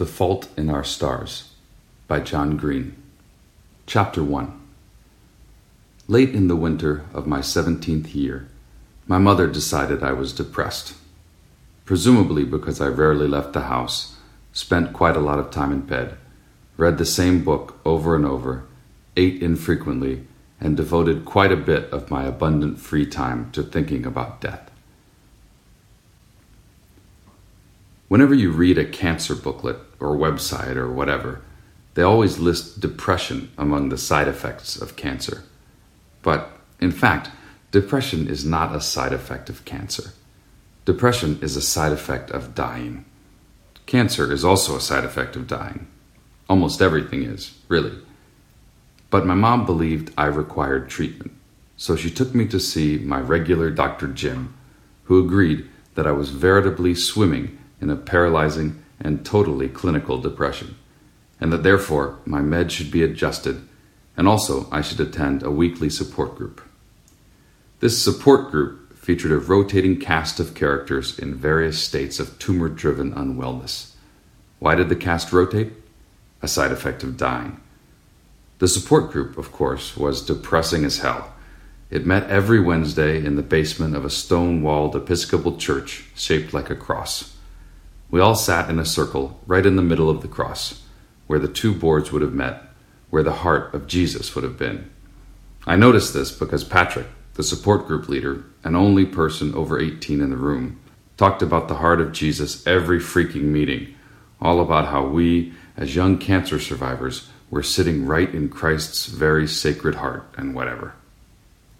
The Fault in Our Stars by John Green. Chapter 1 Late in the winter of my 17th year, my mother decided I was depressed. Presumably because I rarely left the house, spent quite a lot of time in bed, read the same book over and over, ate infrequently, and devoted quite a bit of my abundant free time to thinking about death. Whenever you read a cancer booklet or website or whatever, they always list depression among the side effects of cancer. But in fact, depression is not a side effect of cancer. Depression is a side effect of dying. Cancer is also a side effect of dying. Almost everything is, really. But my mom believed I required treatment, so she took me to see my regular Dr. Jim, who agreed that I was veritably swimming in a paralyzing and totally clinical depression, and that therefore my meds should be adjusted, and also I should attend a weekly support group. This support group featured a rotating cast of characters in various states of tumor driven unwellness. Why did the cast rotate? A side effect of dying. The support group, of course, was depressing as hell. It met every Wednesday in the basement of a stone walled Episcopal church shaped like a cross. We all sat in a circle right in the middle of the cross, where the two boards would have met, where the heart of Jesus would have been. I noticed this because Patrick, the support group leader and only person over 18 in the room, talked about the heart of Jesus every freaking meeting, all about how we, as young cancer survivors, were sitting right in Christ's very sacred heart and whatever.